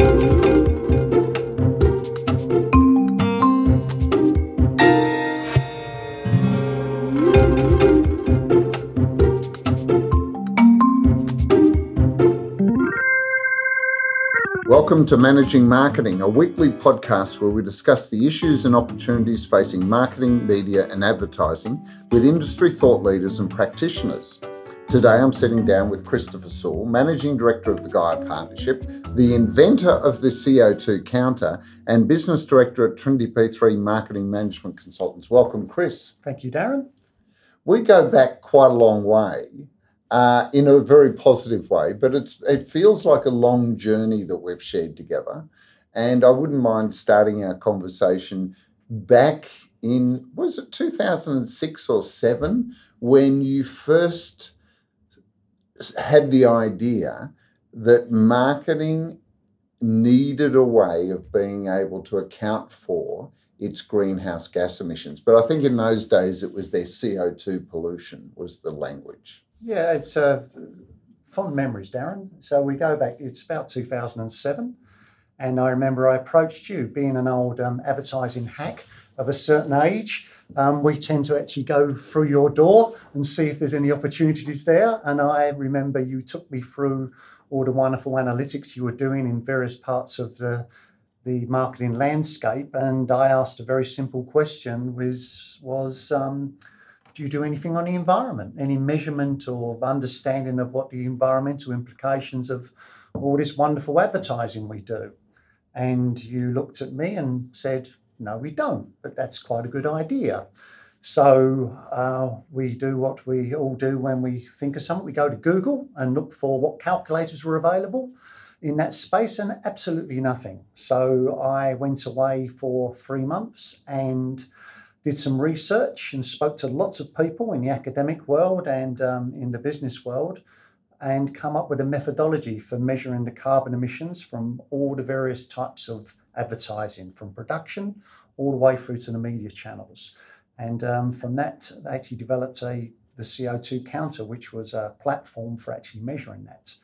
Welcome to Managing Marketing, a weekly podcast where we discuss the issues and opportunities facing marketing, media, and advertising with industry thought leaders and practitioners. Today I'm sitting down with Christopher Saul, Managing Director of the Gaia Partnership, the inventor of the CO2 counter, and Business Director at Trinity P3 Marketing Management Consultants. Welcome, Chris. Thank you, Darren. We go back quite a long way uh, in a very positive way. But it's it feels like a long journey that we've shared together, and I wouldn't mind starting our conversation back in was it 2006 or 7 when you first had the idea that marketing needed a way of being able to account for its greenhouse gas emissions. But I think in those days it was their CO2 pollution was the language. Yeah, it's uh, fond memories, Darren. So we go back, it's about 2007. And I remember I approached you, being an old um, advertising hack of a certain age. Um, we tend to actually go through your door and see if there's any opportunities there. And I remember you took me through all the wonderful analytics you were doing in various parts of the the marketing landscape. And I asked a very simple question: was was um, do you do anything on the environment? Any measurement or understanding of what the environmental implications of all this wonderful advertising we do? And you looked at me and said, No, we don't, but that's quite a good idea. So uh, we do what we all do when we think of something. We go to Google and look for what calculators were available in that space, and absolutely nothing. So I went away for three months and did some research and spoke to lots of people in the academic world and um, in the business world and come up with a methodology for measuring the carbon emissions from all the various types of advertising, from production all the way through to the media channels. And um, from that, they actually developed a the CO2 counter, which was a platform for actually measuring that.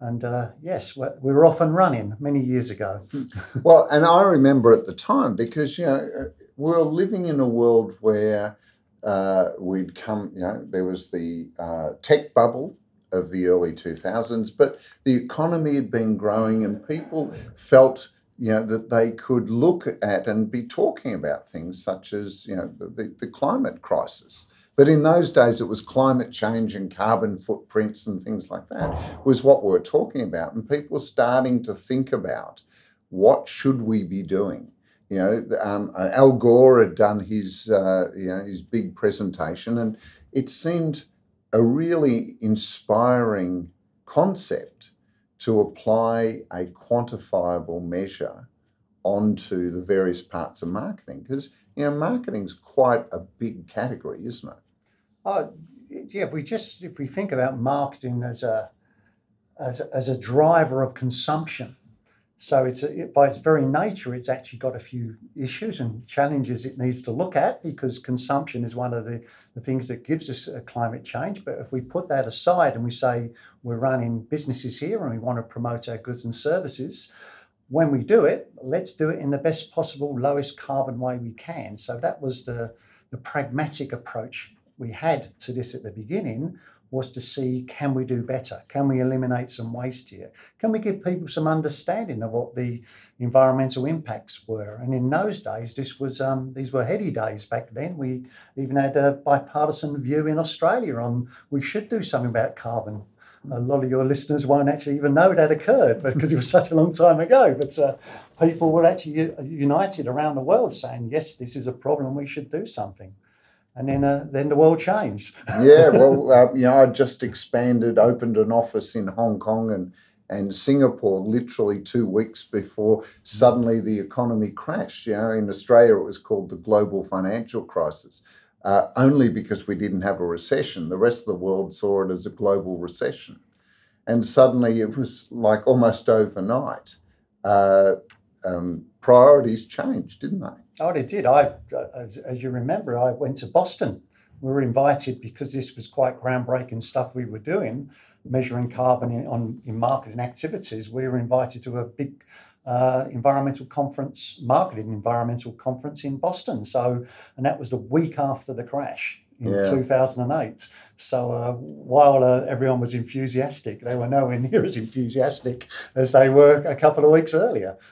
And uh, yes, we were off and running many years ago. well, and I remember at the time because you know we're living in a world where uh, we'd come, you know, there was the uh, tech bubble of the early 2000s, but the economy had been growing and people felt, you know, that they could look at and be talking about things such as, you know, the, the climate crisis. But in those days, it was climate change and carbon footprints and things like that was what we were talking about. And people starting to think about what should we be doing? You know, um, Al Gore had done his, uh, you know, his big presentation, and it seemed a really inspiring concept to apply a quantifiable measure onto the various parts of marketing because you know marketing's quite a big category isn't it? Oh yeah if we just if we think about marketing as a as as a driver of consumption so it's uh, it, by its very nature, it's actually got a few issues and challenges it needs to look at because consumption is one of the, the things that gives us a climate change. But if we put that aside and we say we're running businesses here and we want to promote our goods and services, when we do it, let's do it in the best possible, lowest carbon way we can. So that was the, the pragmatic approach we had to this at the beginning was to see can we do better? Can we eliminate some waste here? Can we give people some understanding of what the environmental impacts were? And in those days, this was um, these were heady days back then. We even had a bipartisan view in Australia on we should do something about carbon. A lot of your listeners won't actually even know that occurred because it was such a long time ago. But uh, people were actually united around the world saying, yes, this is a problem, we should do something and then uh, then the world changed. yeah, well, uh, you know, I just expanded, opened an office in Hong Kong and and Singapore literally two weeks before suddenly the economy crashed. You know, in Australia it was called the global financial crisis. Uh, only because we didn't have a recession. The rest of the world saw it as a global recession. And suddenly it was like almost overnight. Uh, um, priorities changed, didn't they? Oh, they did. I, as, as you remember, I went to Boston. We were invited because this was quite groundbreaking stuff we were doing measuring carbon in, on, in marketing activities, we were invited to a big uh, environmental conference, marketing environmental conference in Boston. So, and that was the week after the crash in Yeah. 2008. So uh, while uh, everyone was enthusiastic, they were nowhere near as enthusiastic as they were a couple of weeks earlier.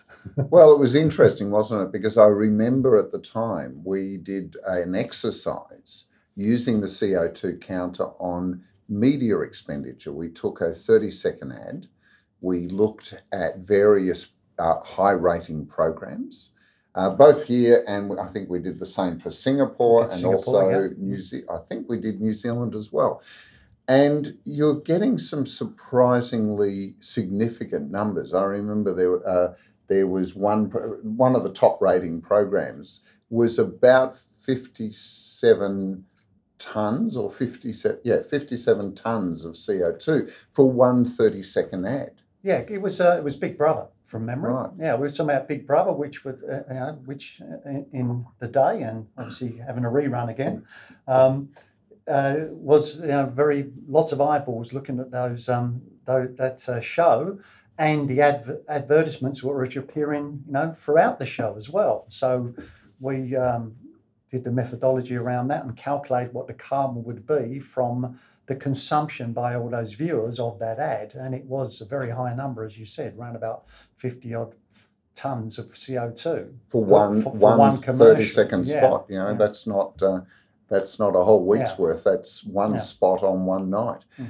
Well, it was interesting, wasn't it? Because I remember at the time we did an exercise using the CO2 counter on media expenditure. We took a 30 second ad, we looked at various uh, high rating programs. Uh, both here, and I think we did the same for Singapore and Singapore, also yeah. New Zealand. I think we did New Zealand as well. And you're getting some surprisingly significant numbers. I remember there uh, there was one one of the top rating programs was about 57 tons or 57 yeah 57 tons of CO2 for one 30 second ad Yeah, it was uh, it was Big Brother from memory. Right. Yeah, we were talking about Big Brother, which would uh, which uh, in- in the day and obviously having a rerun again. Um, uh, was you know, very lots of eyeballs looking at those um, that uh, show, and the adver- advertisements were appearing you know throughout the show as well. So we um, did the methodology around that and calculated what the carbon would be from the consumption by all those viewers of that ad, and it was a very high number, as you said, around about fifty odd tons of CO two. for one for- for one one 30 commercial. second Yeah, spot you know yeah. that's not uh, that's not a whole week's Yeah. worth that's one spot on one night Mm.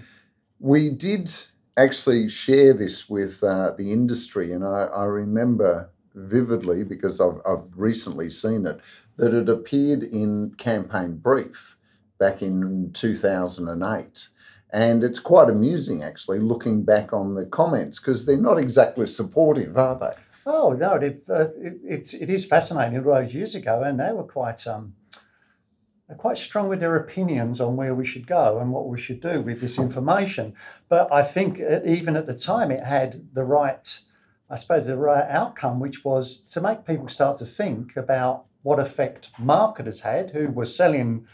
we did actually share this with uh, the industry and I, I remember vividly because I've, I've recently seen it that it appeared in campaign brief back in 2008 and it's quite amusing actually looking back on the comments because they're not exactly supportive are they Oh no, they've, uh, it, it's it is fascinating. All those years ago, and they were quite um, quite strong with their opinions on where we should go and what we should do with this information. But I think uh, even at the time, it had the right, I suppose, the right outcome, which was to make people start to think about what effect marketers had, who were selling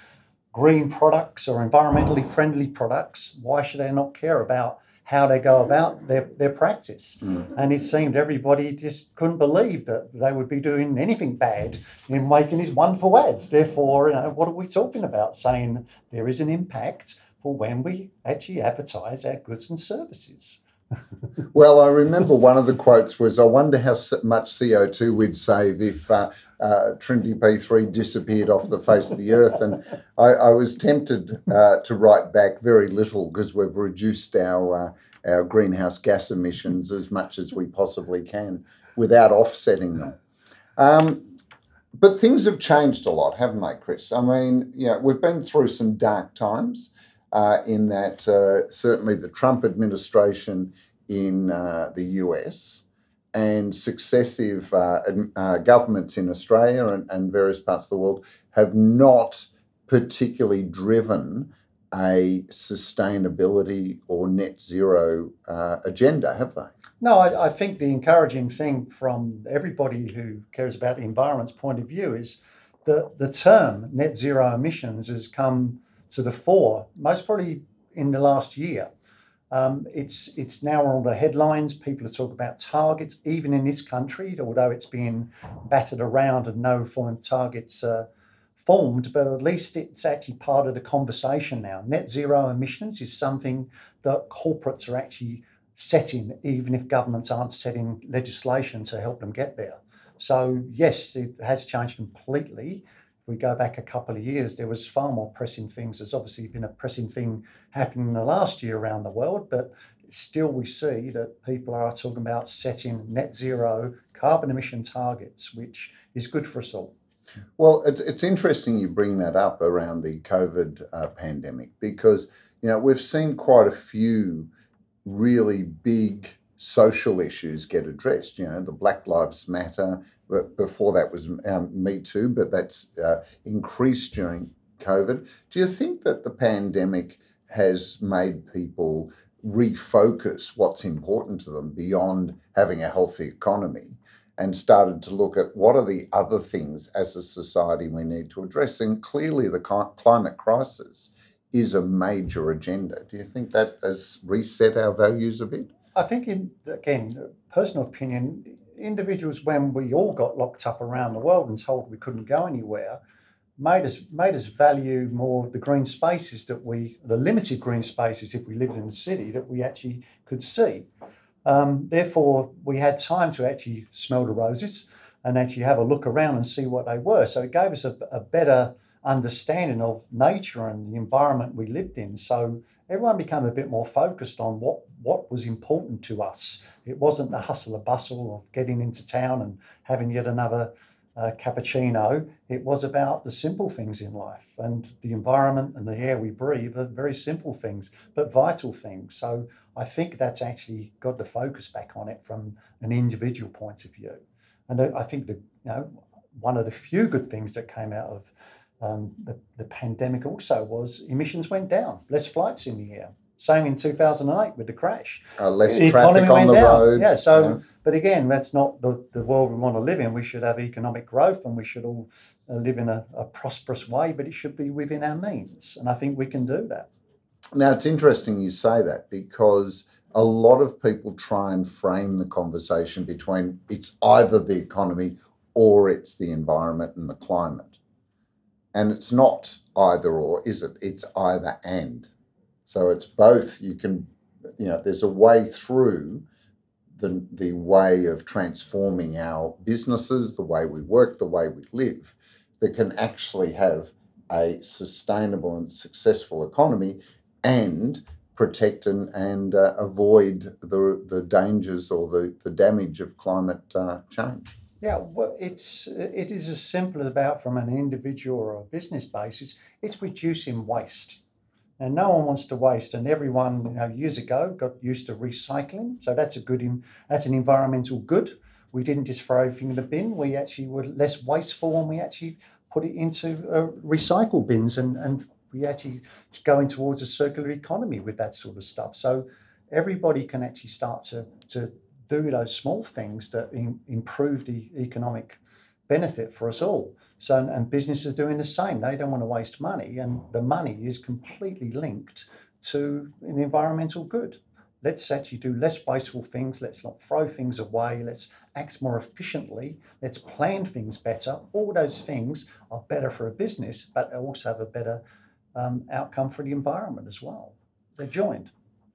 green products or environmentally friendly products. Why should they not care about how they go about their, their practice? Mm. And it seemed everybody just couldn't believe that they would be doing anything bad in making these wonderful ads. Therefore, you know, what are we talking about? Saying there is an impact for when we actually advertise our goods and services. Well, I remember one of the quotes was, "I wonder how much CO two we'd save if uh, uh, Trinity P three disappeared off the face of the earth." And I, I was tempted uh, to write back very little because we've reduced our uh, our greenhouse gas emissions as much as we possibly can without offsetting them. Um, but things have changed a lot, haven't they, Chris? I mean, yeah, we've been through some dark times. Uh, in that, uh, certainly the Trump administration in uh, the US and successive governments in Australia and, and various parts of the world have not particularly driven a sustainability or net zero uh, agenda, have they? No, I, I think the encouraging thing from everybody who cares about the environment's point of view is that the term net zero emissions has come to the fore, most probably in the last year. Um, it's it's now on the headlines. People are talking about targets, even in this country, although it's being battered around and no form targets uh, formed. But at least it's actually part of the conversation now. Net zero emissions is something that corporates are actually setting, even if governments aren't setting legislation to help them get there. So yes, it has changed completely. If we go back a couple of years, there was far more pressing things. There's obviously been a pressing thing happening in the last year around the world, but still we see that people are talking about setting net zero carbon emission targets, which is good for us all. Well, it's, it's interesting you bring that up around the COVID uh, pandemic because you know we've seen quite a few really big social issues get addressed. You know, the Black Lives Matter. But before that was um, Me Too, but that's uh, increased during COVID. Do you think that the pandemic has made people refocus what's important to them beyond having a healthy economy? and started to look at what are the other things as a society we need to address. And clearly, the climate crisis is a major agenda. Do you think that has reset our values a bit? I think, in again, personal opinion, individuals when we all got locked up around the world and told we couldn't go anywhere, made us made us value more the green spaces that we, the limited green spaces if we lived in the city that we actually could see. Um, therefore, we had time to actually smell the roses and actually have a look around and see what they were. So it gave us a, a better understanding of nature and the environment we lived in. So everyone became a bit more focused on what, what was important to us. It wasn't the hustle and bustle of getting into town and having yet another uh, cappuccino. It was about the simple things in life and the environment and the air we breathe are very simple things, but vital things. So I think that's actually got the focus back on it from an individual point of view. And I think the you know one of the few good things that came out of um, the, the pandemic also was emissions went down, less flights in the air. Same in 2008 with the crash. Uh, less the traffic on the down. road. Yeah, so, yeah. but again, that's not the, the world we want to live in. We should have economic growth and we should all uh, live in a, a prosperous way, but it should be within our means. And I think we can do that. Now, it's interesting you say that because a lot of people try and frame the conversation between it's either the economy or it's the environment and the climate. And it's not either or, is it? It's either and. So it's both. You can, you know, there's a way through the, the way of transforming our businesses, the way we work, the way we live, that can actually have a sustainable and successful economy and protect and, and uh, avoid the, the dangers or the, the damage of climate uh, change. Yeah, well, it's it is as simple as about from an individual or a business basis. It's reducing waste, and no one wants to waste. And everyone, you know, years ago got used to recycling, so that's a good. That's an environmental good. We didn't just throw everything in the bin. We actually were less wasteful, and we actually put it into uh, recycle bins, and and we actually going towards a circular economy with that sort of stuff. So everybody can actually start to to do those small things that in, improve the economic benefit for us all. So, and businesses are doing the same. They don't want to waste money, and the money is completely linked to an environmental good. Let's actually do less wasteful things. Let's not throw things away. Let's act more efficiently. Let's plan things better. All those things are better for a business, but also have a better um, outcome for the environment as well. They're joined.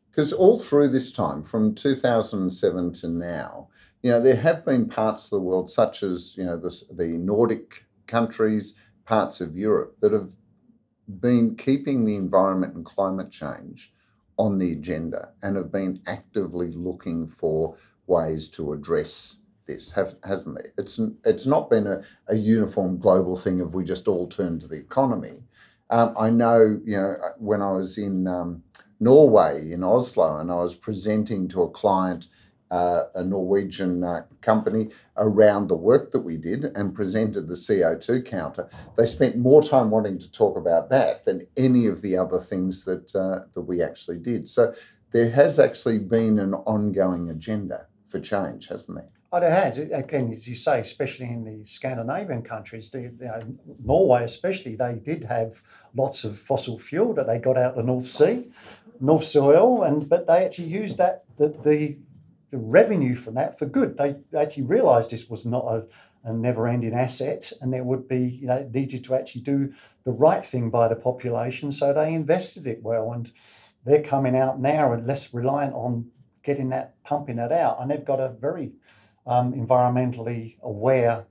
Because all through this time, from 2007 to now, you know, there have been parts of the world, such as, you know, the, the Nordic countries, parts of Europe, that have been keeping the environment and climate change on the agenda and have been actively looking for ways to address this, have, hasn't it? It's, it's not been a, a uniform global thing of we just all turn to the economy. Um, I know, you know, when I was in um, Norway in Oslo, and I was presenting to a client, uh, a Norwegian uh, company, around the work that we did and presented the CO2 counter. They spent more time wanting to talk about that than any of the other things that uh, that we actually did. So there has actually been an ongoing agenda for change, hasn't there? Oh, it has. Again, as you say, especially in the Scandinavian countries, the, Norway especially, they did have lots of fossil fuel that they got out of the North Sea. North Soil, and but they actually used that the the, the revenue from that for good. They actually realised this was not a, a never-ending asset, and there would be you know needed to actually do the right thing by the population, so they invested it well, and they're coming out now and less reliant on getting that pumping that out, and they've got a very um, environmentally aware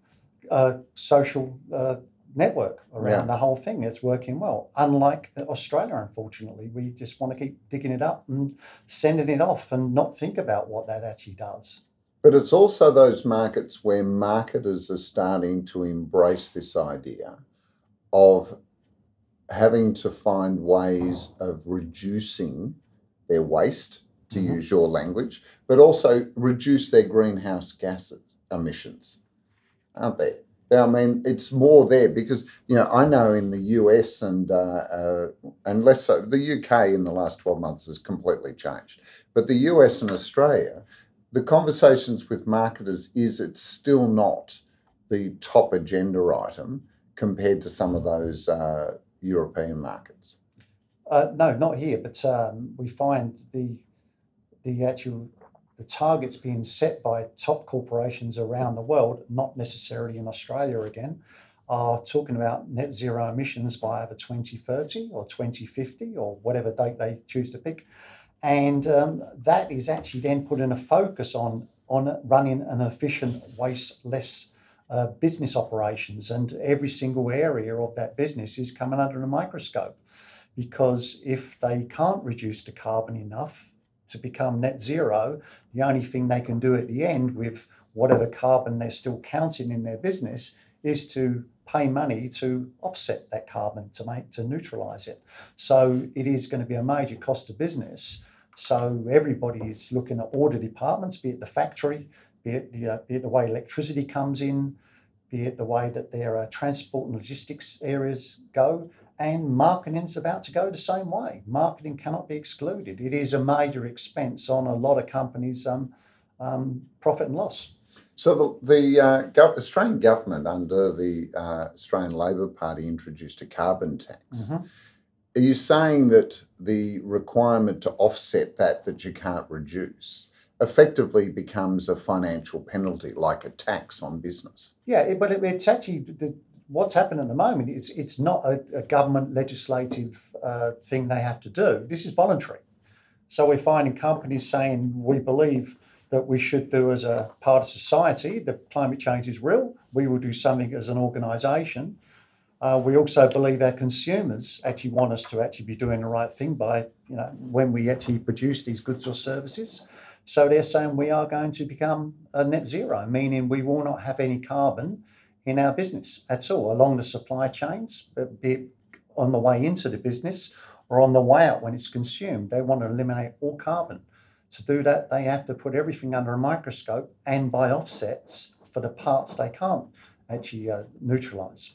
uh, social uh, network around yeah. the whole thing. It's working well. Unlike Australia, unfortunately, we just want to keep digging it up and sending it off and not think about what that actually does. But it's also those markets where marketers are starting to embrace this idea of having to find ways of reducing their waste, to mm-hmm. use your language, but also reduce their greenhouse gas emissions, aren't they? I mean, it's more there because you know I know in the US and uh, uh, and less so the UK in the last twelve months has completely changed, but the US and Australia, the conversations with marketers is it's still not the top agenda item compared to some of those uh, European markets. Uh, no, not here, but um, we find the the actual the targets being set by top corporations around the world, not necessarily in Australia again, are talking about net zero emissions by either 2030 or 2050 or whatever date they choose to pick. And um, that is actually then putting a focus on, on running an efficient, wasteless uh, business operations. And every single area of that business is coming under a microscope because if they can't reduce the carbon enough, to become net zero, the only thing they can do at the end with whatever carbon they're still counting in their business is to pay money to offset that carbon to make to neutralize it. So it is going to be a major cost to business. So everybody is looking at order departments, be it the factory, be it the, uh, be it the way electricity comes in, be it the way that their uh, transport and logistics areas go, and marketing is about to go the same way. Marketing cannot be excluded. It is a major expense on a lot of companies' um, um, profit and loss. So the, the uh, gov- Australian government, under the uh, Australian Labor Party, introduced a carbon tax. Mm-hmm. Are you saying that the requirement to offset that that you can't reduce effectively becomes a financial penalty, like a tax on business? Yeah, but it, it's actually the, what's happened at the moment. It's it's not a, a government legislative uh, thing they have to do. This is voluntary. So we're finding companies saying we believe that we should do as a part of society. that climate change is real. We will do something as an organisation. Uh, we also believe our consumers actually want us to actually be doing the right thing by, you know, when we actually produce these goods or services. So they're saying we are going to become a net zero, meaning we will not have any carbon in our business at all along the supply chains, be it on the way into the business or on the way out when it's consumed. They want to eliminate all carbon. To do that, they have to put everything under a microscope and buy offsets for the parts they can't actually uh, neutralize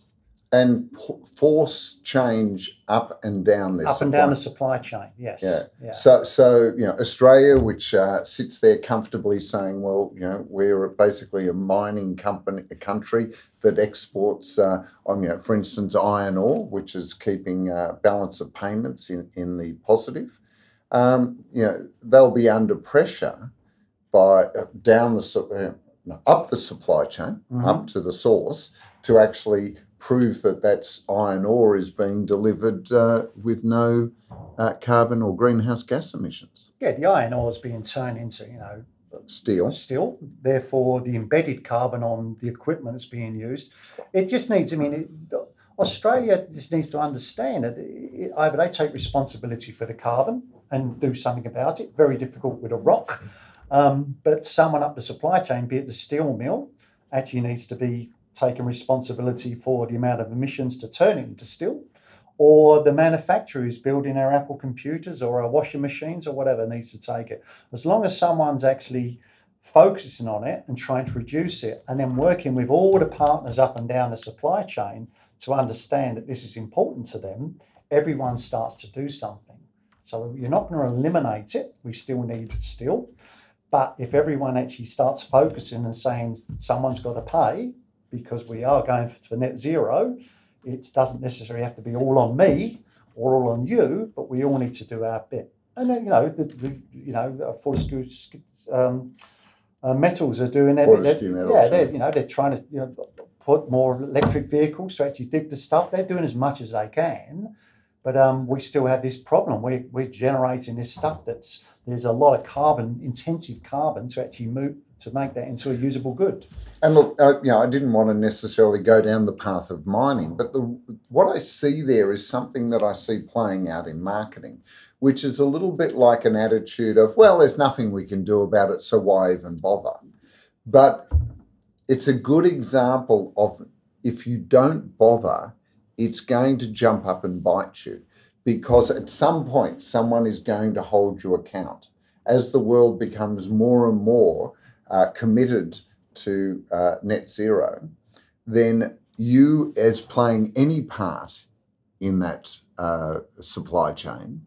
and force change up and down this up and down the supply chain. Yes. Yeah. yeah. So, so you know, Australia, which uh, sits there comfortably saying, well, you know, we're basically a mining company, a country that exports, uh, on, you know, for instance, iron ore, which is keeping uh, balance of payments in in the positive. Um, you know, they'll be under pressure by uh, down the uh, up the supply chain, mm-hmm. up to the source, to actually prove that that's iron ore is being delivered uh, with no uh, carbon or greenhouse gas emissions. Yeah, the iron ore is being turned into, you know, steel. Steel. Therefore, the embedded carbon on the equipment that's being used. It just needs. I mean, it, Australia just needs to understand that it, either they take responsibility for the carbon and do something about it. Very difficult with a rock, um, but someone up the supply chain, be it the steel mill, actually needs to be taking responsibility for the amount of emissions to turn into steel, or the manufacturer who's building our Apple computers or our washing machines or whatever needs to take it. As long as someone's actually focusing on it and trying to reduce it, and then working with all the partners up and down the supply chain to understand that this is important to them, everyone starts to do something. So you're not going to eliminate it. We still need steel. But if everyone actually starts focusing and saying someone's got to pay, because we are going for net zero. It doesn't necessarily have to be all on me or all on you, but we all need to do our bit. And you know, the, the you know, Fortescue um, uh, Metals are doing that. yeah, they're you know they're trying to you know, put more electric vehicles to actually dig the stuff. They're doing as much as they can, but um, we still have this problem. We're, we're generating this stuff that's there's a lot of carbon, intensive carbon, to actually move to make that into a usable good. And look, uh, you know, I didn't want to necessarily go down the path of mining, but the what I see there is something that I see playing out in marketing, which is a little bit like an attitude of, well, there's nothing we can do about it, so why even bother? But it's a good example of if you don't bother, it's going to jump up and bite you because at some point someone is going to hold you account. As the world becomes more and more uh, committed to uh, net zero, then you, as playing any part in that uh, supply chain,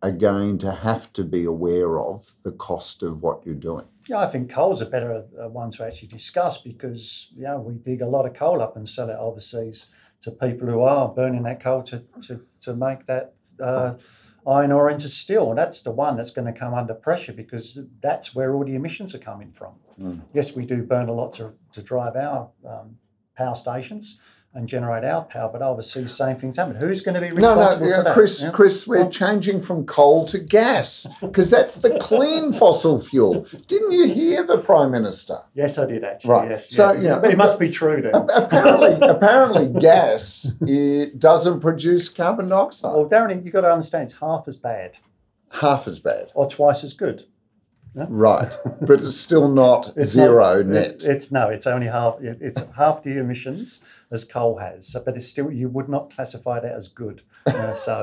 are going to have to be aware of the cost of what you're doing. Yeah, I think coal's a better uh, one to actually discuss because you know we dig a lot of coal up and sell it overseas. to people who are burning that coal to, to, to make that uh, iron ore into steel. That's the one that's going to come under pressure because that's where all the emissions are coming from. Mm. Yes, we do burn a lot to, to drive our um, power stations and generate our power, but obviously the same things happen. Who's going to be No, responsible no, for yeah, that? Chris, Yeah? Chris, we're changing from coal to gas because that's the clean fossil fuel. Didn't you hear the Prime Minister? Yes, I did actually. Right. Yes. So, yeah. you know, but it must be true then. Apparently, apparently, gas it doesn't produce carbon dioxide. Well, Darren, you've got to understand it's half as bad Half as bad, or twice as good. Right? But it's still not It's zero not- net. it- it's no, it's only half. it- It's half the emissions as coal has, So- but it's still you would not classify that as good. So,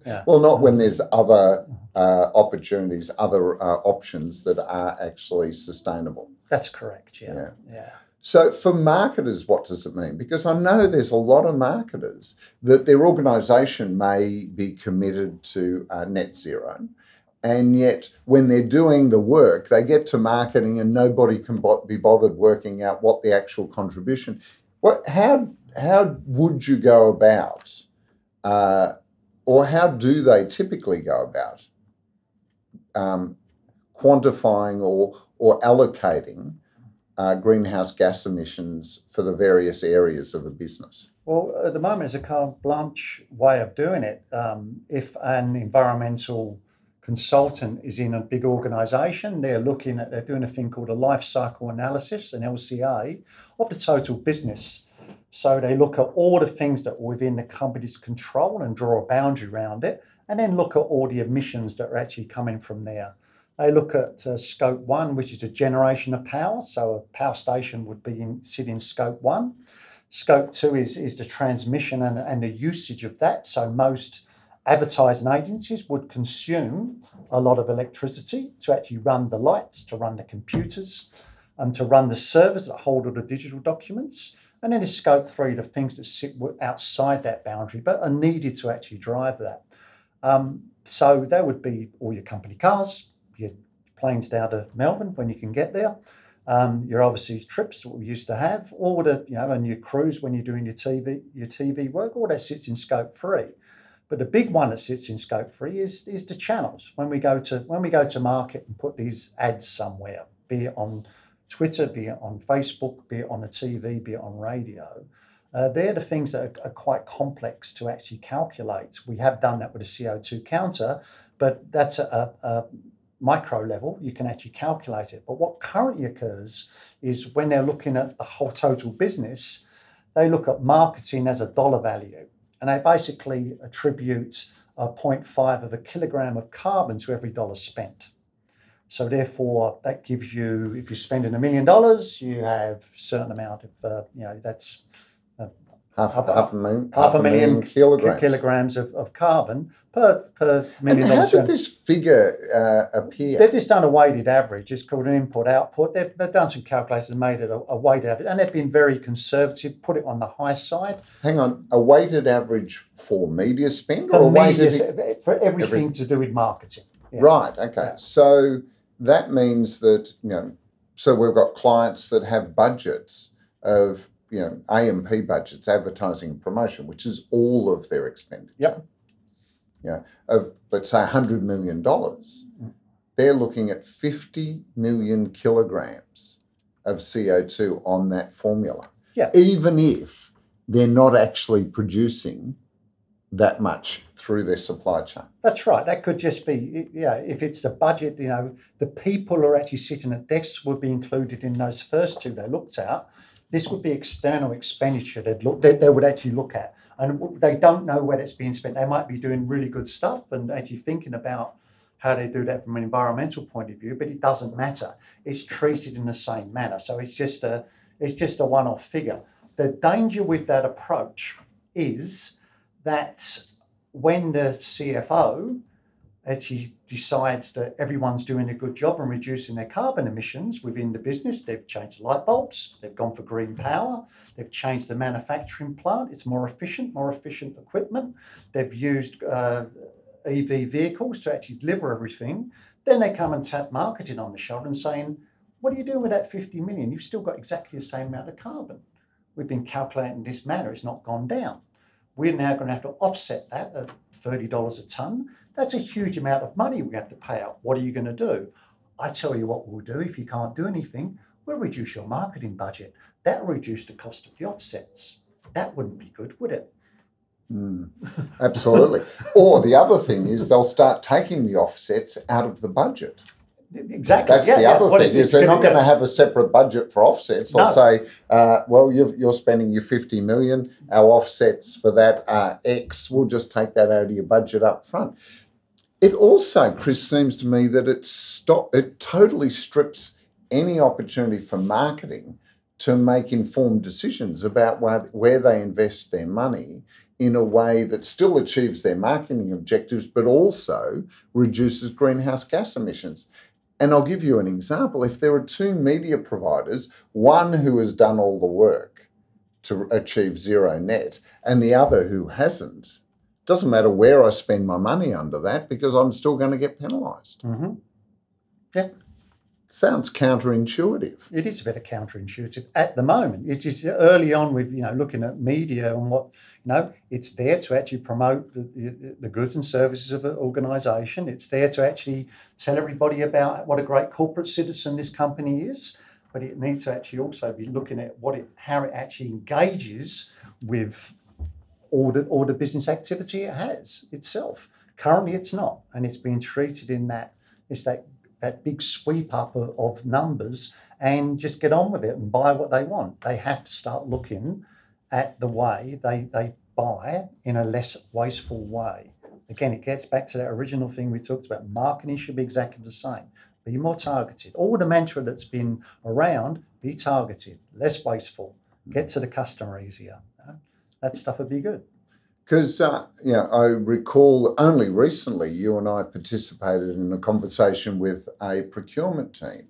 yeah, Well, not when there's other uh, opportunities, other uh, options that are actually sustainable. that's correct. Yeah, Yeah. yeah. So, for marketers, what does it mean? Because I know there's a lot of marketers that their organisation may be committed to uh, net zero, and yet when they're doing the work, they get to marketing and nobody can bo- be bothered working out what the actual contribution. What? How? How would you go about, uh, or how do they typically go about um, quantifying or or allocating? uh, greenhouse gas emissions for the various areas of a business. Well, at the moment, it's a carte blanche way of doing it. Um, if an environmental consultant is in a big organisation, they're looking at they're doing a thing called a life cycle analysis, an LCA, of the total business. So they look at all the things that are within the company's control and draw a boundary around it, and then look at all the emissions that are actually coming from there. They look at uh, scope one, which is the generation of power. So a power station would be in, sit in scope one. Scope two is, is the transmission and, and the usage of that. So most advertising agencies would consume a lot of electricity to actually run the lights, to run the computers, and to run the servers that hold all the digital documents. And then there's scope three, the things that sit outside that boundary but are needed to actually drive that. Um, so that would be all your company cars, your planes down to Melbourne when you can get there. Um, your overseas trips that we used to have, all the you know, and your cruise when you're doing your TV your TV work, all that sits in scope three. But the big one that sits in scope three is is the channels. When we go to when we go to market and put these ads somewhere, be it on Twitter, be it on Facebook, be it on the TV, be it on radio, uh, they're the things that are, are quite complex to actually calculate. We have done that with a CO2 counter, but that's a, a, a micro level, you can actually calculate it. But what currently occurs is when they're looking at the whole total business, they look at marketing as a dollar value and they basically attribute a 0.5 of a kilogram of carbon to every dollar spent. So therefore, that gives you, if you're spending a million dollars, you have a certain amount of, uh, you know, that's Half, Half half, a- million, half a million kilograms. kilograms of, of carbon per, per million And how did this figure uh, appear? They've just done a weighted average. It's called an input output. They've, they've done some calculations and made it a, a weighted average. And they've been very conservative, put it on the high side. Hang on, a weighted average for media spend or For, a media, weighted? for everything to do with marketing. Yeah. Right. Okay. Yeah. So that means that you know. So we've got clients that have budgets of you know AMP budgets, advertising and promotion, which is all of their expenditure. Yep. You know, of let's say hundred million dollars, Mm. they're looking at fifty million kilograms of CO two on that formula. Yeah. Even if they're not actually producing that much through their supply chain. That's right. That could just be, yeah, if it's a budget, you know, the people who are actually sitting at desks would be included in those first two they looked at. This would be external expenditure they'd look, they, they would actually look at. And they don't know where it's being spent. They might be doing really good stuff and actually thinking about how they do that from an environmental point of view, but it doesn't matter. It's treated in the same manner. So it's just a it's just a one-off figure. The danger with that approach is that when the CFO actually decides that everyone's doing a good job and reducing their carbon emissions within the business, they've changed the light bulbs, they've gone for green power, they've changed the manufacturing plant, it's more efficient, more efficient equipment, they've used uh, EV vehicles to actually deliver everything. Then they come and tap marketing on the shoulder and saying, What are you doing with that 50 million? You've still got exactly the same amount of carbon. we've been calculating this manner, it's not gone down. We're now going to have to offset that at $30 a tonne. That's a huge amount of money we have to pay out. What are you going to do? I tell you what we'll do if you can't do anything, we'll reduce your marketing budget. That will reduce the cost of the offsets. That wouldn't be good, would it? Mm, absolutely. or the other thing is they'll start taking the offsets out of the budget. Exactly. That's yeah, the yeah. other What thing is is, they're not going to have a separate budget for offsets. They'll No. say, uh, "Well, you've, you're spending your fifty million. Our offsets for that are X. We'll just take that out of your budget up front." It also, Chris, seems to me that it stop it totally strips any opportunity for marketing to make informed decisions about where, where they invest their money in a way that still achieves their marketing objectives, but also reduces greenhouse gas emissions. And I'll give you an example. If there are two media providers, one who has done all the work to achieve zero net and the other who hasn't, doesn't matter where I spend my money under that because I'm still going to get penalised. Mhm. Yeah, Sounds counterintuitive. it is a bit of counterintuitive at the moment. It's just early on with you know looking at media and what you know. It's there to actually promote the, the, the goods and services of an organisation. It's there to actually tell everybody about what a great corporate citizen this company is. But it needs to actually also be looking at what it how it actually engages with all the all the business activity it has itself. Currently, it's not, and it's being treated in that it's that that big sweep up of, of numbers and just get on with it and buy what they want. They have to start looking at the way they they buy in a less wasteful way. Again, it gets back to that original thing we talked about. Marketing should be exactly the same. Be more targeted. All the mantra that's been around, be targeted, less wasteful, get to the customer easier. That stuff would be good. Because uh, you know, I recall only recently you and I participated in a conversation with a procurement team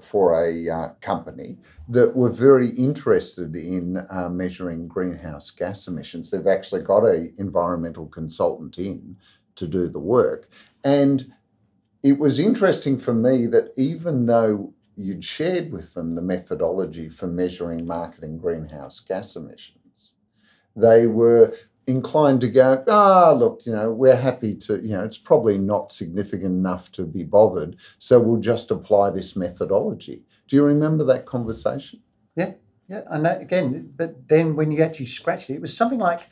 for a uh, company that were very interested in uh, measuring greenhouse gas emissions. They've actually got a environmental consultant in to do the work, and it was interesting for me that even though you'd shared with them the methodology for measuring marketing greenhouse gas emissions, they were inclined to go, ah, look, you know, we're happy to, you know, it's probably not significant enough to be bothered, so we'll just apply this methodology. Do you remember that conversation? Yeah, yeah, and that, again, but then when you actually scratched it, it was something like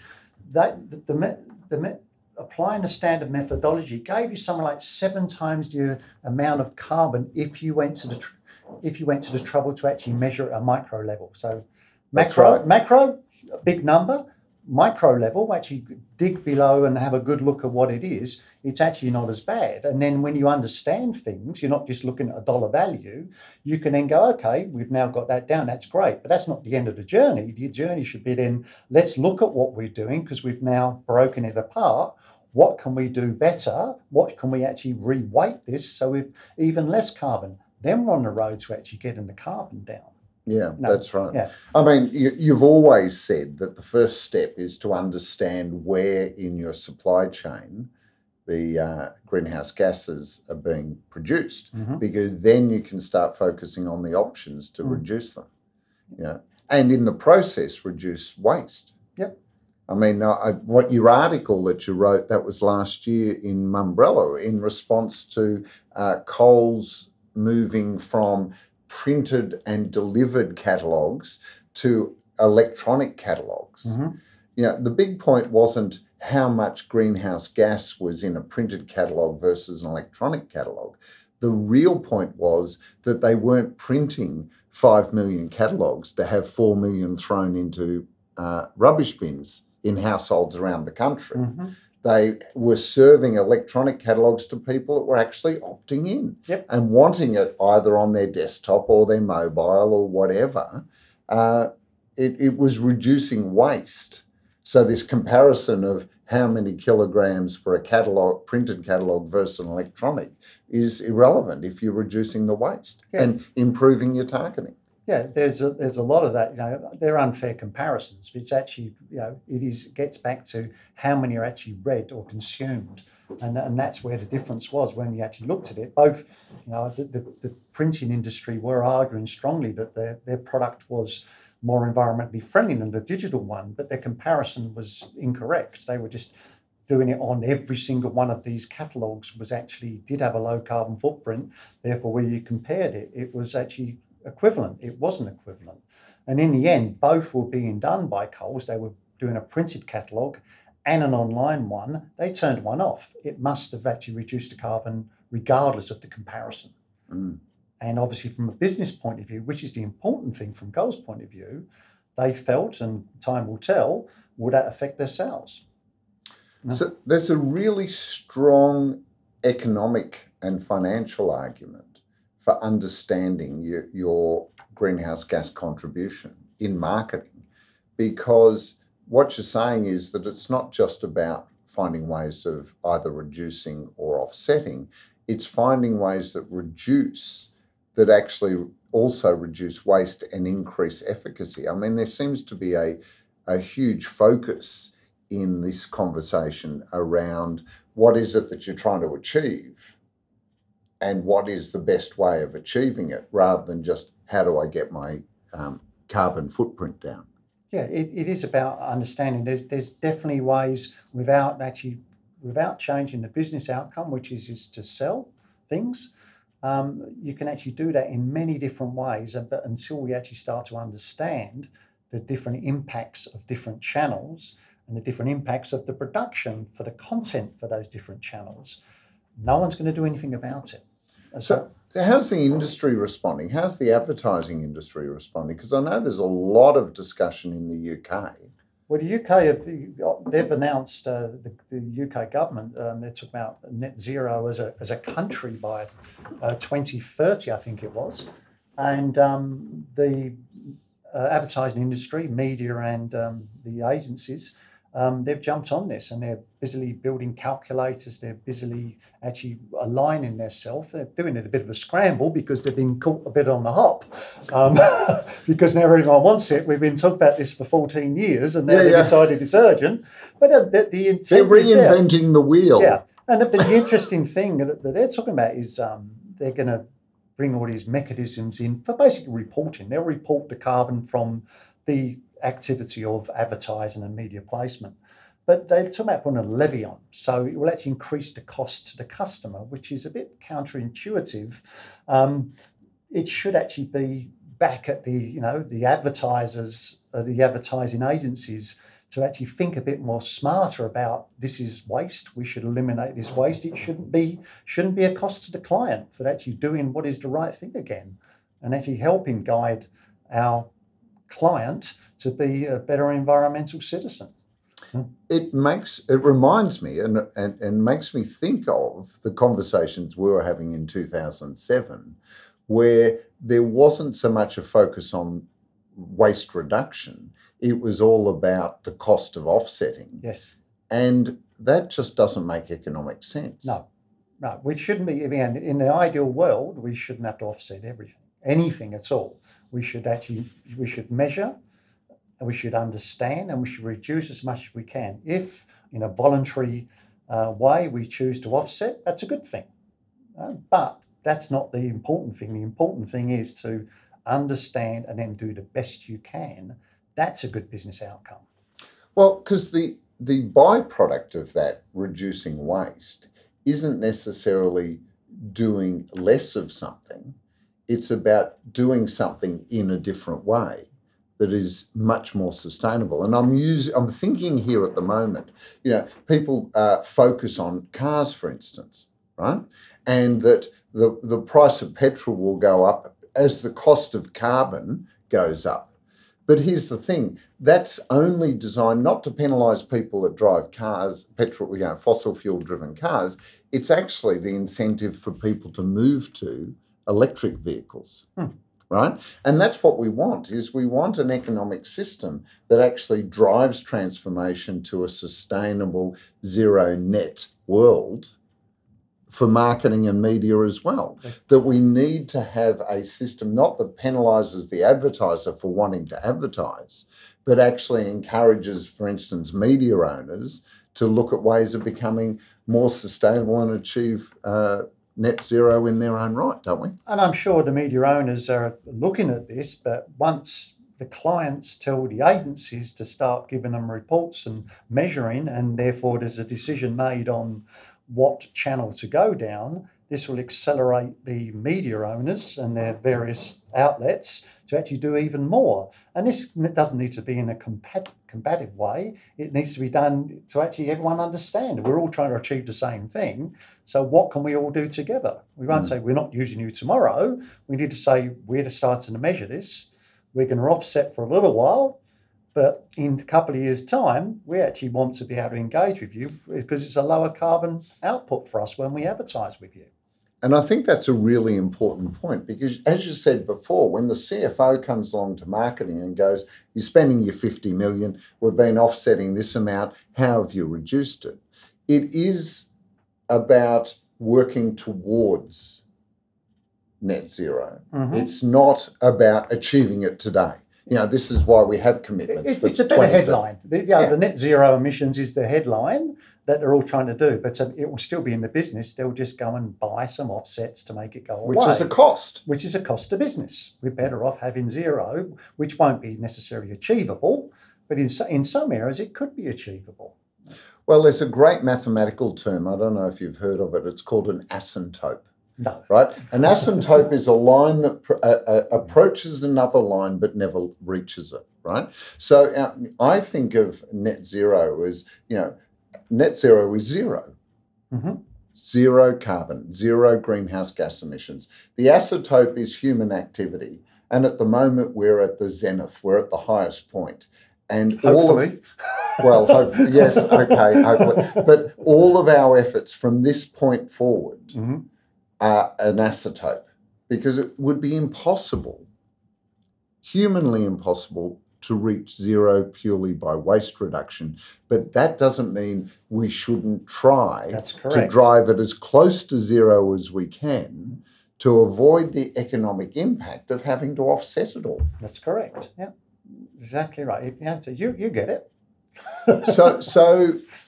that. The, the, me- the me- applying the standard methodology gave you something like seven times the amount of carbon if you went to the tr- if you went to the trouble to actually measure at a micro level. So macro, right. macro, a big number. Micro level, actually dig below and have a good look at what it is. It's actually not as bad. And then when you understand things, you're not just looking at a dollar value. You can then go, okay, we've now got that down. That's great. But that's not the end of the journey. The journey should be then let's look at what we're doing because we've now broken it apart. What can we do better? What can we actually reweight this so we've even less carbon? Then we're on the road to actually getting the carbon down. Yeah, No, that's right. yeah. I mean, you, you've always said that the first step is to understand where in your supply chain the uh, greenhouse gases are being produced, Mhm. because then you can start focusing on the options to Mm. reduce them. You know, and in the process, reduce waste. Yep. I mean, I, what your article that you wrote that was last year in Mumbrella in response to uh, Coles moving from printed and delivered catalogues to electronic catalogs Mhm. You know, the big point wasn't how much greenhouse gas was in a printed catalogue versus an electronic catalogue. The real point was that they weren't printing 5 million catalogues to have 4 million thrown into uh, rubbish bins in households around the country. Mhm. They were serving electronic catalogues to people that were actually opting in Yep. and wanting it either on their desktop or their mobile or whatever. Uh, it, it was reducing waste. So this comparison of how many kilograms for a catalog, printed catalog versus an electronic is irrelevant if you're reducing the waste Yeah. and improving your targeting. Yeah, there's a, there's a lot of that. You know, they're unfair comparisons. which actually, you know, it is gets back to how many are actually read or consumed, and and that's where the difference was when you actually looked at it. Both, you know, the, the, the printing industry were arguing strongly that their their product was more environmentally friendly than the digital one, but their comparison was incorrect. They were just doing it on every single one of these catalogues was actually did have a low carbon footprint. Therefore, where you compared it, it was actually equivalent. It wasn't equivalent. And in the end, both were being done by Coles. They were doing a printed catalogue and an online one. They turned one off. It must have actually reduced the carbon regardless of the comparison. Mm. And obviously, from a business point of view, which is the important thing from Coles' point of view, they felt, and time will tell, would that affect their sales? No. So there's a really strong economic and financial argument for understanding your, your greenhouse gas contribution in marketing. Because what you're saying is that it's not just about finding ways of either reducing or offsetting, it's finding ways that reduce that actually also reduce waste and increase efficacy. I mean, there seems to be a, a huge focus in this conversation around what is it that you're trying to achieve and what is the best way of achieving it rather than just how do I get my um, carbon footprint down. Yeah, it, it is about understanding. There's, there's definitely ways without actually without changing the business outcome, which is, is to sell things, um, you can actually do that in many different ways. But until we actually start to understand the different impacts of different channels and the different impacts of the production for the content for those different channels, no one's going to do anything about it. So, how's the industry responding? How's the advertising industry responding? Because I know there's a lot of discussion in the UK well, the UK, they've announced, uh, the, the, UK government, um, they're talking about net zero as a, as a country by uh, 2030, I think it was. And um, the uh, advertising industry, media, and um, the agencies um, they've jumped on this and they're busily building calculators. They're busily actually aligning themselves. They're doing it a bit of a scramble because they've been caught a bit on the hop. Um, because now everyone wants it. We've been talking about this for 14 years and now yeah, they yeah. decided it's urgent. But uh, the, the intent They're reinventing the wheel. Yeah. And the, the interesting thing that, that, they're talking about is um, they're going to bring all these mechanisms in for basically reporting. They'll report the carbon from the activity of advertising and media placement. But they're talking up putting a levy on. So it will actually increase the cost to the customer, which is a bit counterintuitive. Um, it should actually be back at the, you know, the advertisers, uh, the advertising agencies to actually think a bit more smarter about this is waste. We should eliminate this waste. It shouldn't be shouldn't be a cost to the client for actually doing what is the right thing again, and actually helping guide our client to be a better environmental citizen. Hmm. It makes it reminds me and, and, and makes me think of the conversations we were having in 2007 where there wasn't so much a focus on waste reduction. It was all about the cost of offsetting. Yes. And that just doesn't make economic sense. No, no, we shouldn't be. I mean, in the ideal world, we shouldn't have to offset everything, anything at all. We should actually, we should measure, we should understand and we should reduce as much as we can. If, in a voluntary uh, way, we choose to offset, that's a good thing. Uh, but that's not the important thing. The important thing is to understand and then do the best you can. That's a good business outcome. Well, because the the byproduct of that reducing waste isn't necessarily doing less of something. It's about doing something in a different way that is much more sustainable. And I'm using, I'm thinking here at the moment, you know, people uh, focus on cars, for instance, right? And that the, the price of petrol will go up as the cost of carbon goes up. But here's the thing that's only designed not to penalise people that drive cars, petrol, you know, fossil fuel driven cars. It's actually the incentive for people to move to electric vehicles. Hmm. right? And that's what we want is we want an economic system that actually drives transformation to a sustainable zero net world for marketing and media as well. That we need to have a system not that penalizes the advertiser for wanting to advertise but actually encourages for instance media owners to look at ways of becoming more sustainable and achieve uh, net zero in their own right, don't we? And I'm sure the media owners are looking at this, but once the clients tell the agencies to start giving them reports and measuring, and therefore there's a decision made on what channel to go down, this will accelerate the media owners and their various outlets to actually do even more. And this doesn't need to be in a combative way. It needs to be done to actually everyone understand. We're all trying to achieve the same thing. So what can we all do together? We won't mm. say we're not using you tomorrow. We need to say we're starting to measure this. We're going to offset for a little while but in a couple of years' time, we actually want to be able to engage with you because it's a lower carbon output for us when we advertise with you. And I think that's a really important point because, as you said before, when the CFO comes along to marketing and goes, You're spending your 50 million, we've been offsetting this amount, how have you reduced it? It is about working towards net 0 mm-hmm. It's not about achieving it today you know, this is why we have commitments. It, it's a better headline. The, yeah, yeah, the net zero emissions is the headline that they're all trying to do, but um, it will still be in the business. They'll just go and buy some offsets to make it go away. Which is a cost. Which is a cost to business. We're better off having zero, which won't be necessarily achievable, but in, in some areas it could be achievable. Well, there's a great mathematical term. I don't know if you've heard of it. It's called an asymptote. No. Right? An asymptote is a line that pr- uh, uh, approaches another line but never reaches it, right? So uh, I think of net zero as, you know, net zero is 0 mm-hmm. Zero carbon, zero greenhouse gas emissions. The asymptote is human activity. And at the moment, we're at the zenith, we're at the highest point. And hopefully. all of, well, hopefully, yes, okay, hopefully. But all of our efforts from this point forward mm-hmm uh, an asymptote because it would be impossible, humanly impossible, to reach zero purely by waste reduction. But that doesn't mean we shouldn't try to drive it as close to zero as we can to avoid the economic impact of having to offset it all. That's correct. Yeah, exactly right. Yeah, so you you get it. so so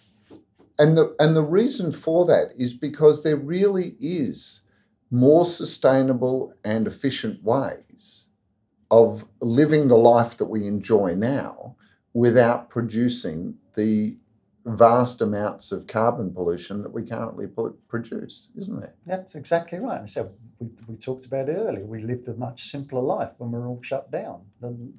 and the and the reason for that is because there really is more sustainable and efficient ways of living the life that we enjoy now without producing the vast amounts of carbon pollution that we currently produce, isn't there? That's exactly right. So we, we talked about earlier. We lived a much simpler life when we are all shut down. And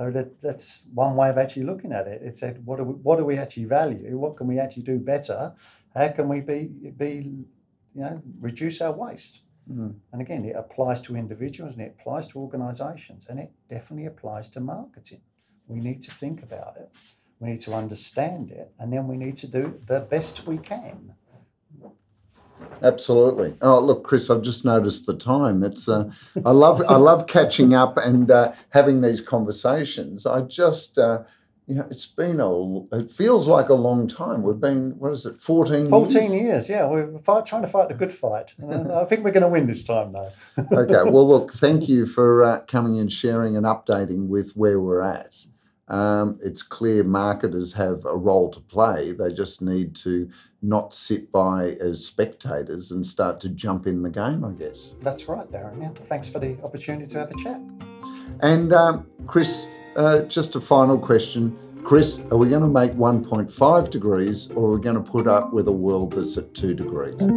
so that, that's one way of actually looking at it. It's what do we, what do we actually value? What can we actually do better? How can we be be you know reduce our waste? Mm. And again, it applies to individuals and it applies to organisations and it definitely applies to marketing. We need to think about it. We need to understand it, and then we need to do the best we can. Absolutely. Oh, look, Chris, I've just noticed the time. It's uh, I love I love catching up and uh, having these conversations. I just uh, you know, it's been a, it feels like a long time. We've been, what is it, 14 14 years? years yeah. We're fight, trying to fight the good fight. I think we're going to win this time, though. okay. Well, look, thank you for uh, coming and sharing and updating with where we're at. Um, it's clear marketers have a role to play. They just need to not sit by as spectators and start to jump in the game, I guess. That's right, Darren. Yeah. Thanks for the opportunity to have a chat. And um, Chris, uh, just a final question. Chris, are we going to make 1.5 degrees or are we going to put up with a world that's at 2 degrees?